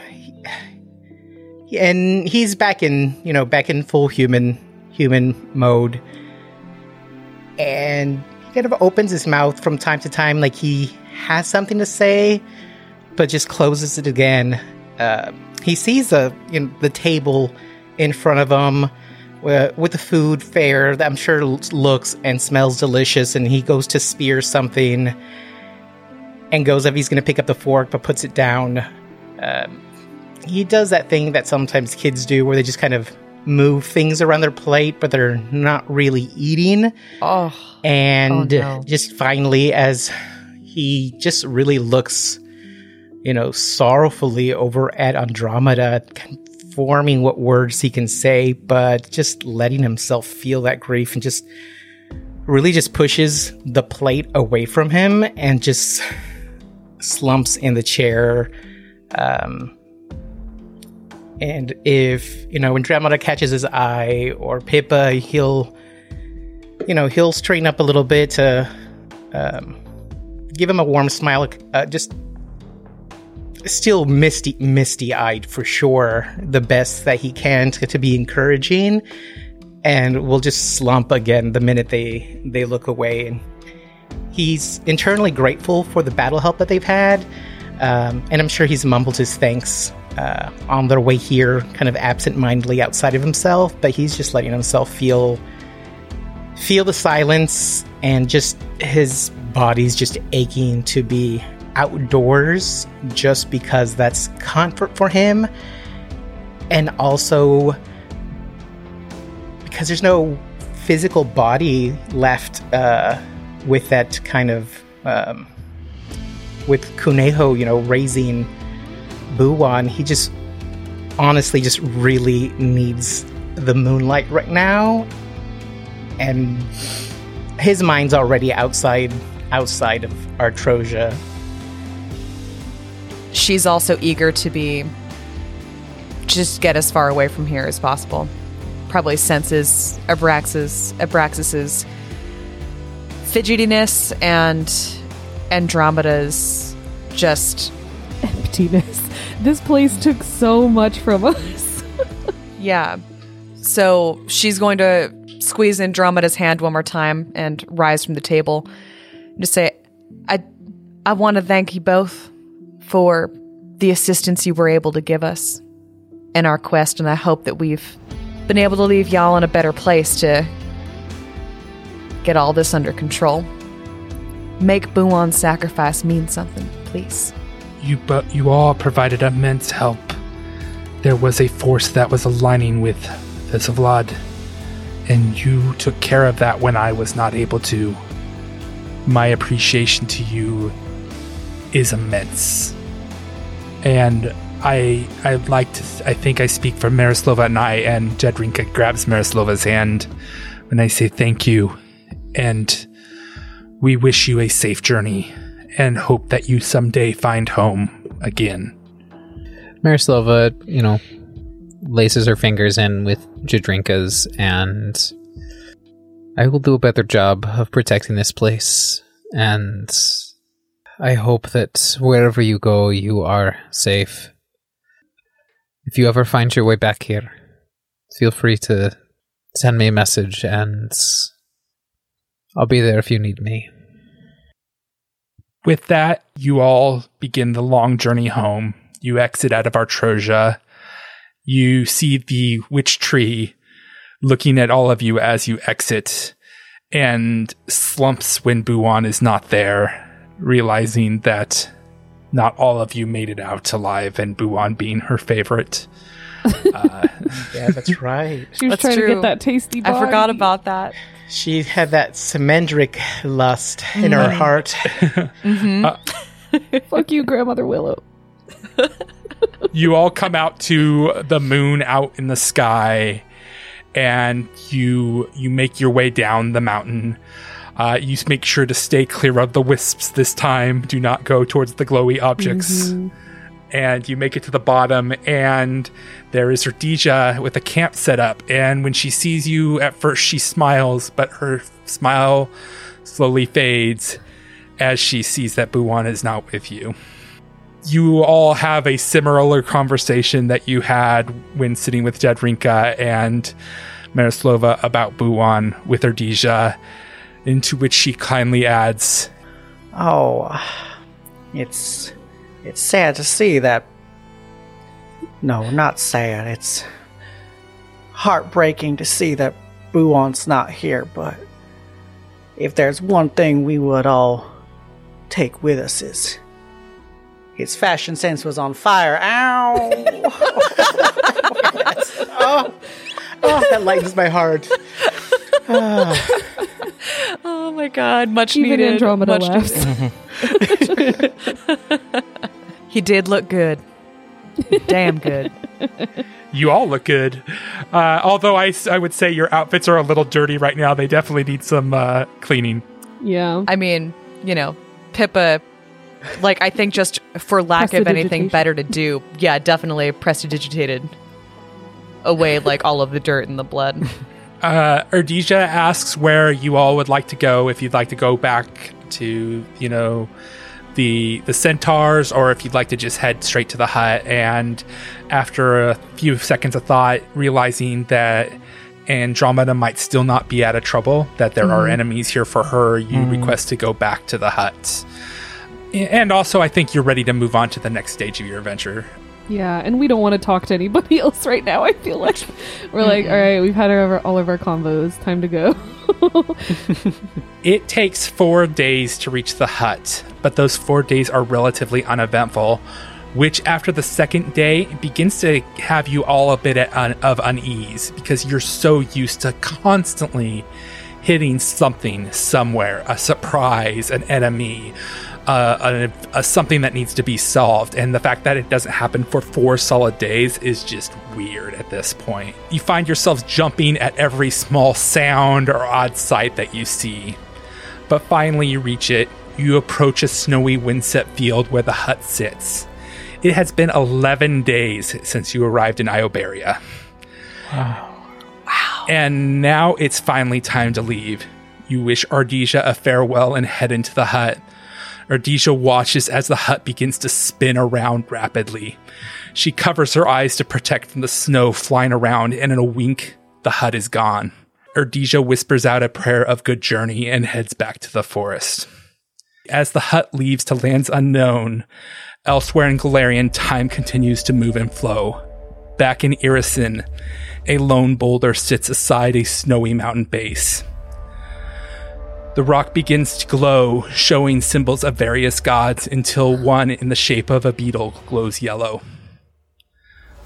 and he's back in you know back in full human human mode, and he kind of opens his mouth from time to time like he has something to say, but just closes it again. Uh, he sees the you know, the table in front of him uh, with the food fair that I'm sure looks and smells delicious, and he goes to spear something and goes up. He's going to pick up the fork, but puts it down. Um, he does that thing that sometimes kids do, where they just kind of move things around their plate, but they're not really eating. Oh. And Oh, no. just finally, as he just really looks, you know, sorrowfully over at Andromeda, forming what words he can say, but just letting himself feel that grief and just really just pushes the plate away from him and just slumps in the chair. Um, and if, you know, when Andromeda catches his eye or Pippa, he'll you know, he'll straighten up a little bit to um, give him a warm smile. Uh, just still misty, misty eyed for sure. The best that he can to, to be encouraging, and will just slump again the minute they they look away. And he's internally grateful for the battle help that they've had, um, and I'm sure he's mumbled his thanks. Uh, on their way here, kind of absent-mindedly outside of himself, but he's just letting himself feel feel the silence and just his body's just aching to be outdoors just because that's comfort for him and also because there's no physical body left uh, with that kind of um, with Kuneho, you know, raising Buwan, he just honestly just really needs the moonlight right now and his mind's already outside outside of Artrosia. She's also eager to be just get as far away from here as possible. Probably senses Abraxas Abraxas's fidgetiness and Andromeda's just Emptiness. This place took so much from us. yeah. So she's going to squeeze Andromeda's hand one more time and rise from the table. and Just say, I I want to thank you both for the assistance you were able to give us in our quest, and I hope that we've been able to leave y'all in a better place to get all this under control. Make Buon's sacrifice mean something, please. you but you all provided immense help. There was a force that was aligning with Vesavlad, and you took care of that when I was not able to. My appreciation to you is immense. And I I'd like to I think I speak for Marislova and I and Jedrinka grabs Marislova's hand when I say thank you and we wish you a safe journey and hope that you someday find home again. Marislova, you know, laces her fingers in with Jadrinka's, and I will do a better job of protecting this place. And I hope that wherever you go, you are safe. If you ever find your way back here, feel free to send me a message, and I'll be there if you need me. With that, you all begin the long journey home. You exit out of Artrosia. You see the witch tree looking at all of you as you exit and slumps when Buon is not there, realizing that not all of you made it out alive and Buon being her favorite. Uh, Yeah, that's right. She was That's trying to get that tasty. I forgot about that. She had that Semendric lust in her heart. Fuck you, grandmother Willow. you all come out to the moon out in the sky and you you make your way down the mountain uh, you make sure to stay clear of the wisps this time. Do not go towards the glowy objects. And you make it to the bottom and there is Rhodesia with a camp set up. And when she sees you at first she smiles but her smile slowly fades as she sees that Buwan is not with you. You all have a similar conversation that you had when sitting with Jedrinka and Marislova about Buwan with Erdija, into which she kindly adds, Oh, it's it's sad to see that. No, not sad. It's heartbreaking to see that Buon's not here. But if there's one thing we would all take with us is his fashion sense was on fire. Ow! oh, oh, that lightens my heart. Oh my god, much Even needed. Andromeda much laughs. needed. He did look good. Damn good. You all look good. Uh, although I would say your outfits are a little dirty right now. They definitely need some uh, cleaning. Yeah. I mean, you know, Pippa, like, I think just for lack of anything better to do, yeah, definitely prestidigitated away, like, all of the dirt and the blood. Uh, Erdija asks where you all would like to go. If you'd like to go back to, you know, the the centaurs, or if you'd like to just head straight to the hut. And after a few seconds of thought, realizing that Andromeda might still not be out of trouble, that there are enemies here for her, you request to go back to the hut. And also, I think you're ready to move on to the next stage of your adventure. Yeah, and we don't want to talk to anybody else right now. I feel like we're like, all right, we've had our, all of our combos. Time to go. It takes four days to reach the hut, but those four days are relatively uneventful, which after the second day begins to have you all a bit un- of unease because you're so used to constantly hitting something somewhere a surprise, an enemy. Uh, a, a something that needs to be solved, and the fact that it doesn't happen for four solid days is just weird at this point. You find yourselves jumping at every small sound or odd sight that you see. But finally, you reach it. You approach a snowy windset field where the hut sits. It has been 11 days since you arrived in Iobaria. Wow. And now it's finally time to leave. You wish Ardisia a farewell and head into the hut. Ardisia watches as the hut begins to spin around rapidly. She covers her eyes to protect from the snow flying around, and in a wink, the hut is gone. Erdija whispers out a prayer of good journey and heads back to the forest. As the hut leaves to lands unknown, elsewhere in Golarion, time continues to move and flow. Back in Irrisen, a lone boulder sits aside a snowy mountain base. The rock begins to glow, showing symbols of various gods until one in the shape of a beetle glows yellow.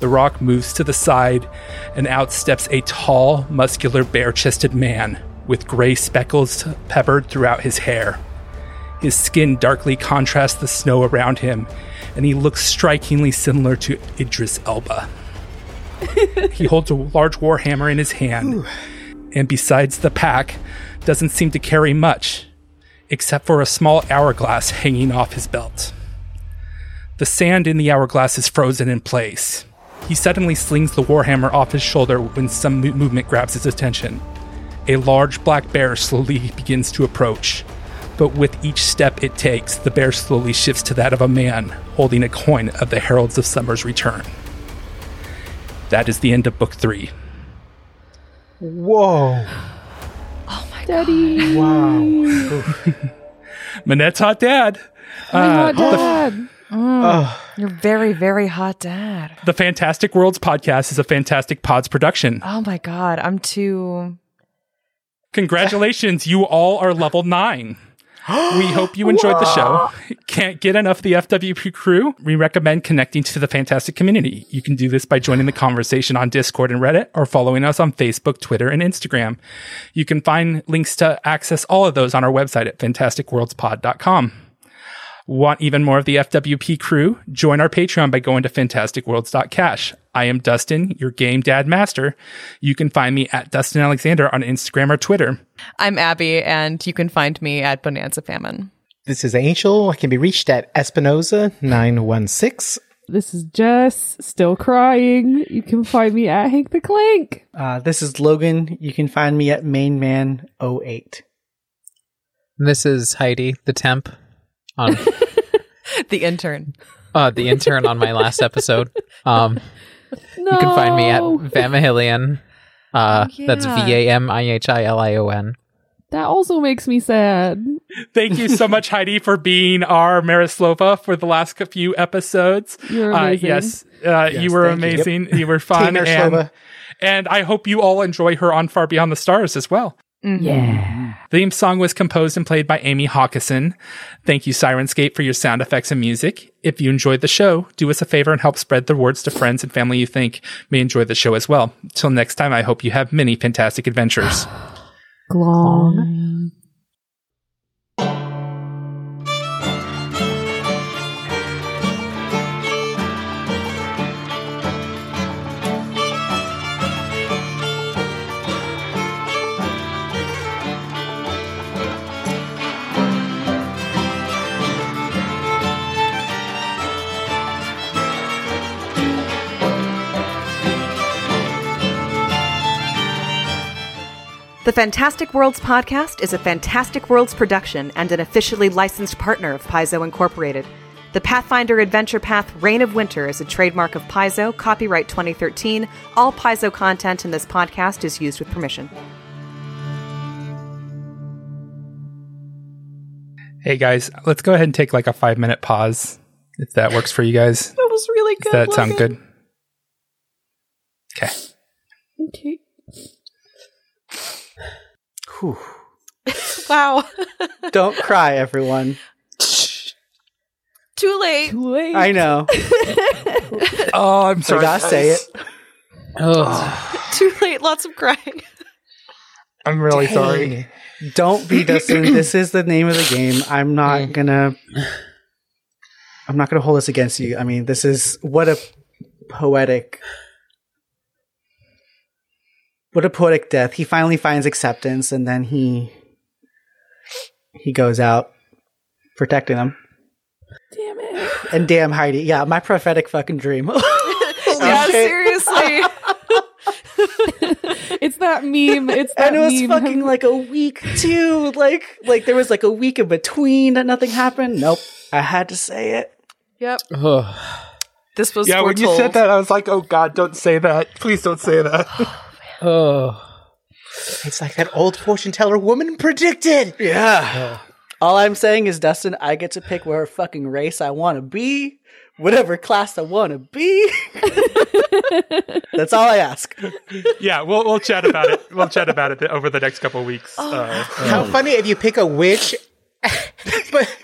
The rock moves to the side, and out steps a tall, muscular, bare chested man with gray speckles peppered throughout his hair. His skin darkly contrasts the snow around him, and he looks strikingly similar to Idris Elba. he holds a large warhammer in his hand, and besides the pack, doesn't seem to carry much, except for a small hourglass hanging off his belt. The sand in the hourglass is frozen in place. He suddenly slings the warhammer off his shoulder when some mo- movement grabs his attention. A large black bear slowly begins to approach, but with each step it takes, the bear slowly shifts to that of a man holding a coin of the Heralds of Summer's return. That is the end of book three. Whoa. Oh my Daddy. Wow. Manette's hot dad. My Uh, hot dad. You're very, very hot dad. The Fantastic Worlds podcast is a Fantastic Pods production. Oh my god, I'm too. Congratulations, you all are level nine. We hope you enjoyed the show. Can't get enough of the FWP crew. We recommend connecting to the fantastic community. You can do this by joining the conversation on Discord and Reddit or following us on Facebook, Twitter, and Instagram. You can find links to access all of those on our website at fantasticworldspod.com. Want even more of the FWP crew? Join our Patreon by going to fantasticworlds.cash. I am Dustin, your game dad master. You can find me at Dustin Alexander on Instagram or Twitter. I'm Abby, and you can find me at Bonanza Famine. This is Angel. I can be reached at Espinoza916. This is Jess, still crying. You can find me at Hank the Clank. Uh, this is Logan. You can find me at mainman08. This is Heidi, the temp, on The intern. uh, the intern on my last episode. Um, No. you can find me at Vamihilion. Uh, Oh, That's. V A M I H I L I O N. That also makes me sad. Thank you so much, Heidi, for being our Marislova for the last few episodes. You're Uh, yes, uh, you were thank you. amazing. You. were fun. And, and I hope you all enjoy her on Far Beyond the Stars as well. Mm-hmm. Yeah. The theme song was composed and played by Amy Hawkison. Thank you, Syrinscape, for your sound effects and music. If you enjoyed the show, do us a favor and help spread the words to friends and family you think may enjoy the show as well. Till next time, I hope you have many fantastic adventures. Glong. The Fantastic Worlds podcast is a Fantastic Worlds production and an officially licensed partner of Paizo Incorporated. The Pathfinder Adventure Path Reign of Winter is a trademark of Paizo, copyright 2013. All Paizo content in this podcast is used with permission. hey guys, let's go ahead and take like a five minute pause if that works for you guys. That was really good. Does that sound good? Okay. Okay. Whew. Wow. Don't cry, everyone. Too late. Too late. I know. Oh, I'm I sorry. gotta say it. Oh. Too late. Lots of crying. I'm really sorry. Don't be Dustin. this is the name of the game. I'm not mm. gonna. I'm not gonna hold this against you. I mean, this is what a poetic. What a poetic death. He finally finds acceptance, and then he he goes out protecting them. Damn it. And damn Heidi, yeah, my prophetic fucking dream. Oh, yeah, shit. seriously. It's that meme. It's that and it was meme. fucking like a week too. Like like there was like a week in between that nothing happened. Nope, I had to say it. yep. This was Yeah, when you said that, I was like, oh God, don't say that. Please don't say that. Oh. It's like that old fortune teller woman predicted. Yeah. All I'm saying is, Dustin, I get to pick where fucking race I want to be, whatever class I want to be. That's all I ask. Yeah, we'll we'll chat about it. We'll chat about it over the next couple of weeks. Uh, How funny if you pick a witch, but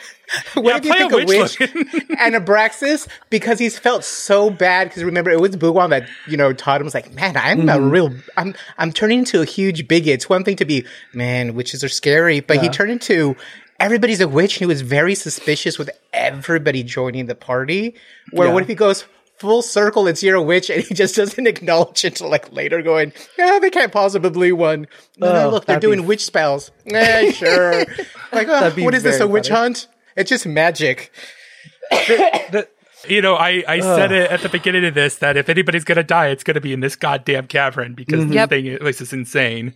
what yeah, if you play a pick a witch. witch and Abraxas because he's felt so bad because remember it was Buwan that you know taught him was like man I'm a mm-hmm. real I'm I'm turning into a huge bigot. It's one thing to be man witches are scary, but he turned into everybody's a witch. and He was very suspicious with everybody joining the party. Where Yeah. what if he goes? Full circle, it's you're a witch, and he just doesn't acknowledge it until like later, going, "Yeah, they can't possibly one." No, no, Oh, look, they're that'd be doing witch spells. Yeah, sure. like, oh, what is this? A very witch funny. hunt? It's just magic. The- you know, I, I said it at the beginning of this that if anybody's gonna die, it's gonna be in this goddamn cavern because this Yep. thing is, is insane.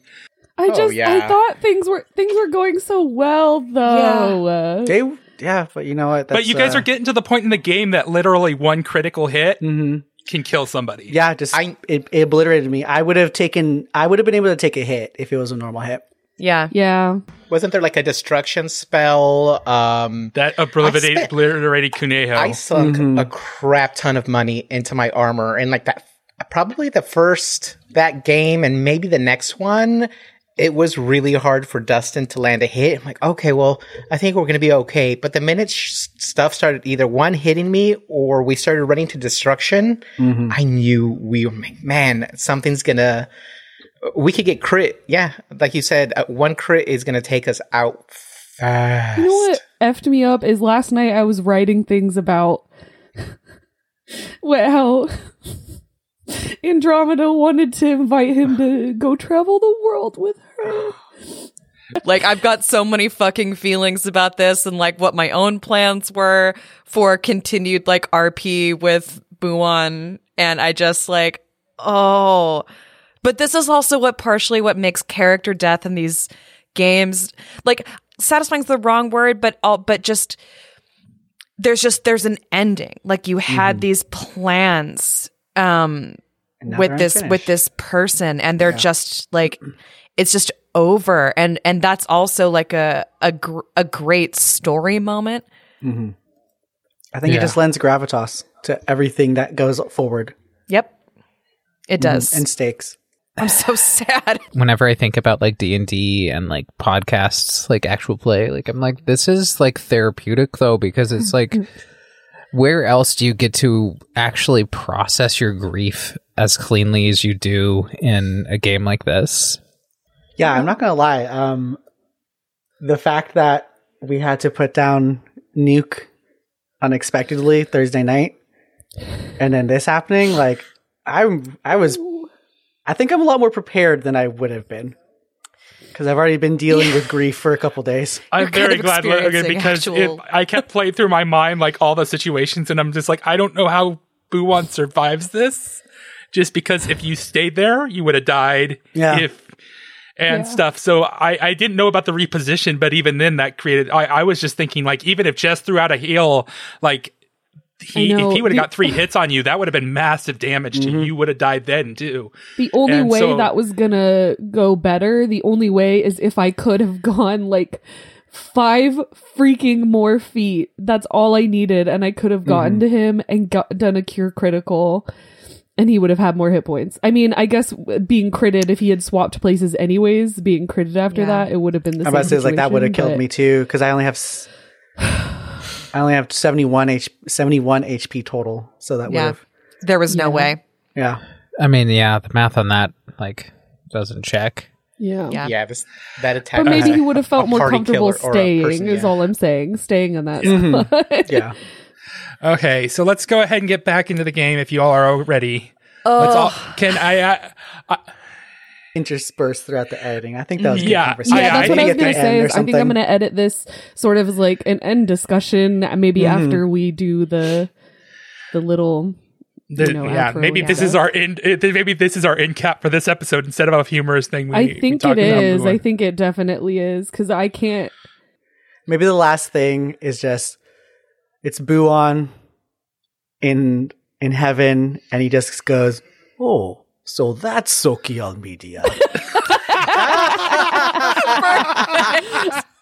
I just I yeah. thought things were things were going so well though. Uh, They, yeah, but you know what? but you guys uh, are getting to the point in the game that literally one critical hit mhm. can kill somebody. Yeah, just I- it, it obliterated me. I would have taken. I would have been able to take a hit if it was a normal hit. Yeah. yeah. Wasn't there like a destruction spell? Um, That obliterated, spent- obliterated Kuneho. I sunk Mm-hmm. a crap ton of money into my armor, and like that, probably the first that game, and maybe the next one. It was really hard for Dustin to land a hit. I'm like, okay, well, I think we're going to be okay. But the minute sh- stuff started either one hitting me or we started running to destruction, Mm-hmm. I knew we were, man, something's going to, we could get crit. Yeah. Like you said, uh, one crit is going to take us out fast. You know what effed me up is last night I was writing things about what how Andromeda wanted to invite him to go travel the world with her. Like I've got so many fucking feelings about this and like what my own plans were for continued like RP with Buon and I just like oh but this is also what partially what makes character death in these games like satisfying's the wrong word but all but just there's just there's an ending. Like you had mm-hmm. these plans um And with this unfinished. with this person and they're just like it's just over. And and that's also like a a, gr- a great story moment. Mm-hmm. I think Yeah. it just lends gravitas to everything that goes forward. Yep. It mm-hmm. does. And stakes. I'm so sad whenever I think about like D and D and like podcasts, like actual play, like I'm like, this is like therapeutic though because it's like, where else do you get to actually process your grief as cleanly as you do in a game like this? Yeah, I'm not gonna lie. Um, the fact that we had to put down Nuke unexpectedly Thursday night, and then this happening, like I'm, I was, I think I'm a lot more prepared than I would have been because I've already been dealing with grief for a couple days. I'm You're kind very glad Logan because actual- it, I kept playing through my mind like all the situations, and I'm just like, I don't know how Buwan survives this. Just because if you stayed there, you would have died. Yeah. If and stuff. So I, I didn't know about the reposition, but even then that created. I, I was just thinking like even if Jess threw out a heal, like he know. if he would have got three hits on you, that would have been massive damage to you. Mm-hmm. You would have died then too. The only And way so- that was gonna go better, the only way is if I could have gone like five freaking more feet. That's all I needed, and I could have gotten mm-hmm. to him and got, done a cure critical, and he would have had more hit points. I mean, I guess being critted if he had swapped places anyways, being critted after Yeah. that, it would have been the I'm same. about to say like that would have killed me too because I only have, s- I only have 71 H, 71 HP total. So that would yeah have, there was no way yeah. I mean, yeah, the math on that like doesn't check. Yeah. yeah Yeah, this that attack. But maybe uh, he would have felt more comfortable killer or a staying, person, is yeah. all I'm saying. Staying in that Mhm. spot. Yeah. Okay, so let's go ahead and get back into the game if you all are ready. Let's all, can I? Uh, Interspersed throughout the editing. I think that was good Yeah. conversation. Yeah, I- that's I what I think was gonna say. Is I think I'm gonna edit this sort of as like an end discussion. Maybe Mhm. after we do the the little. the- You know, yeah, maybe this is our end. Maybe this is our end cap for this episode instead of a humorous thing. We, I think talked it about is. before. I think it definitely is because I can't. Maybe the last thing is just it's Buon in in heaven, and he just goes, "Oh, so that's social Media.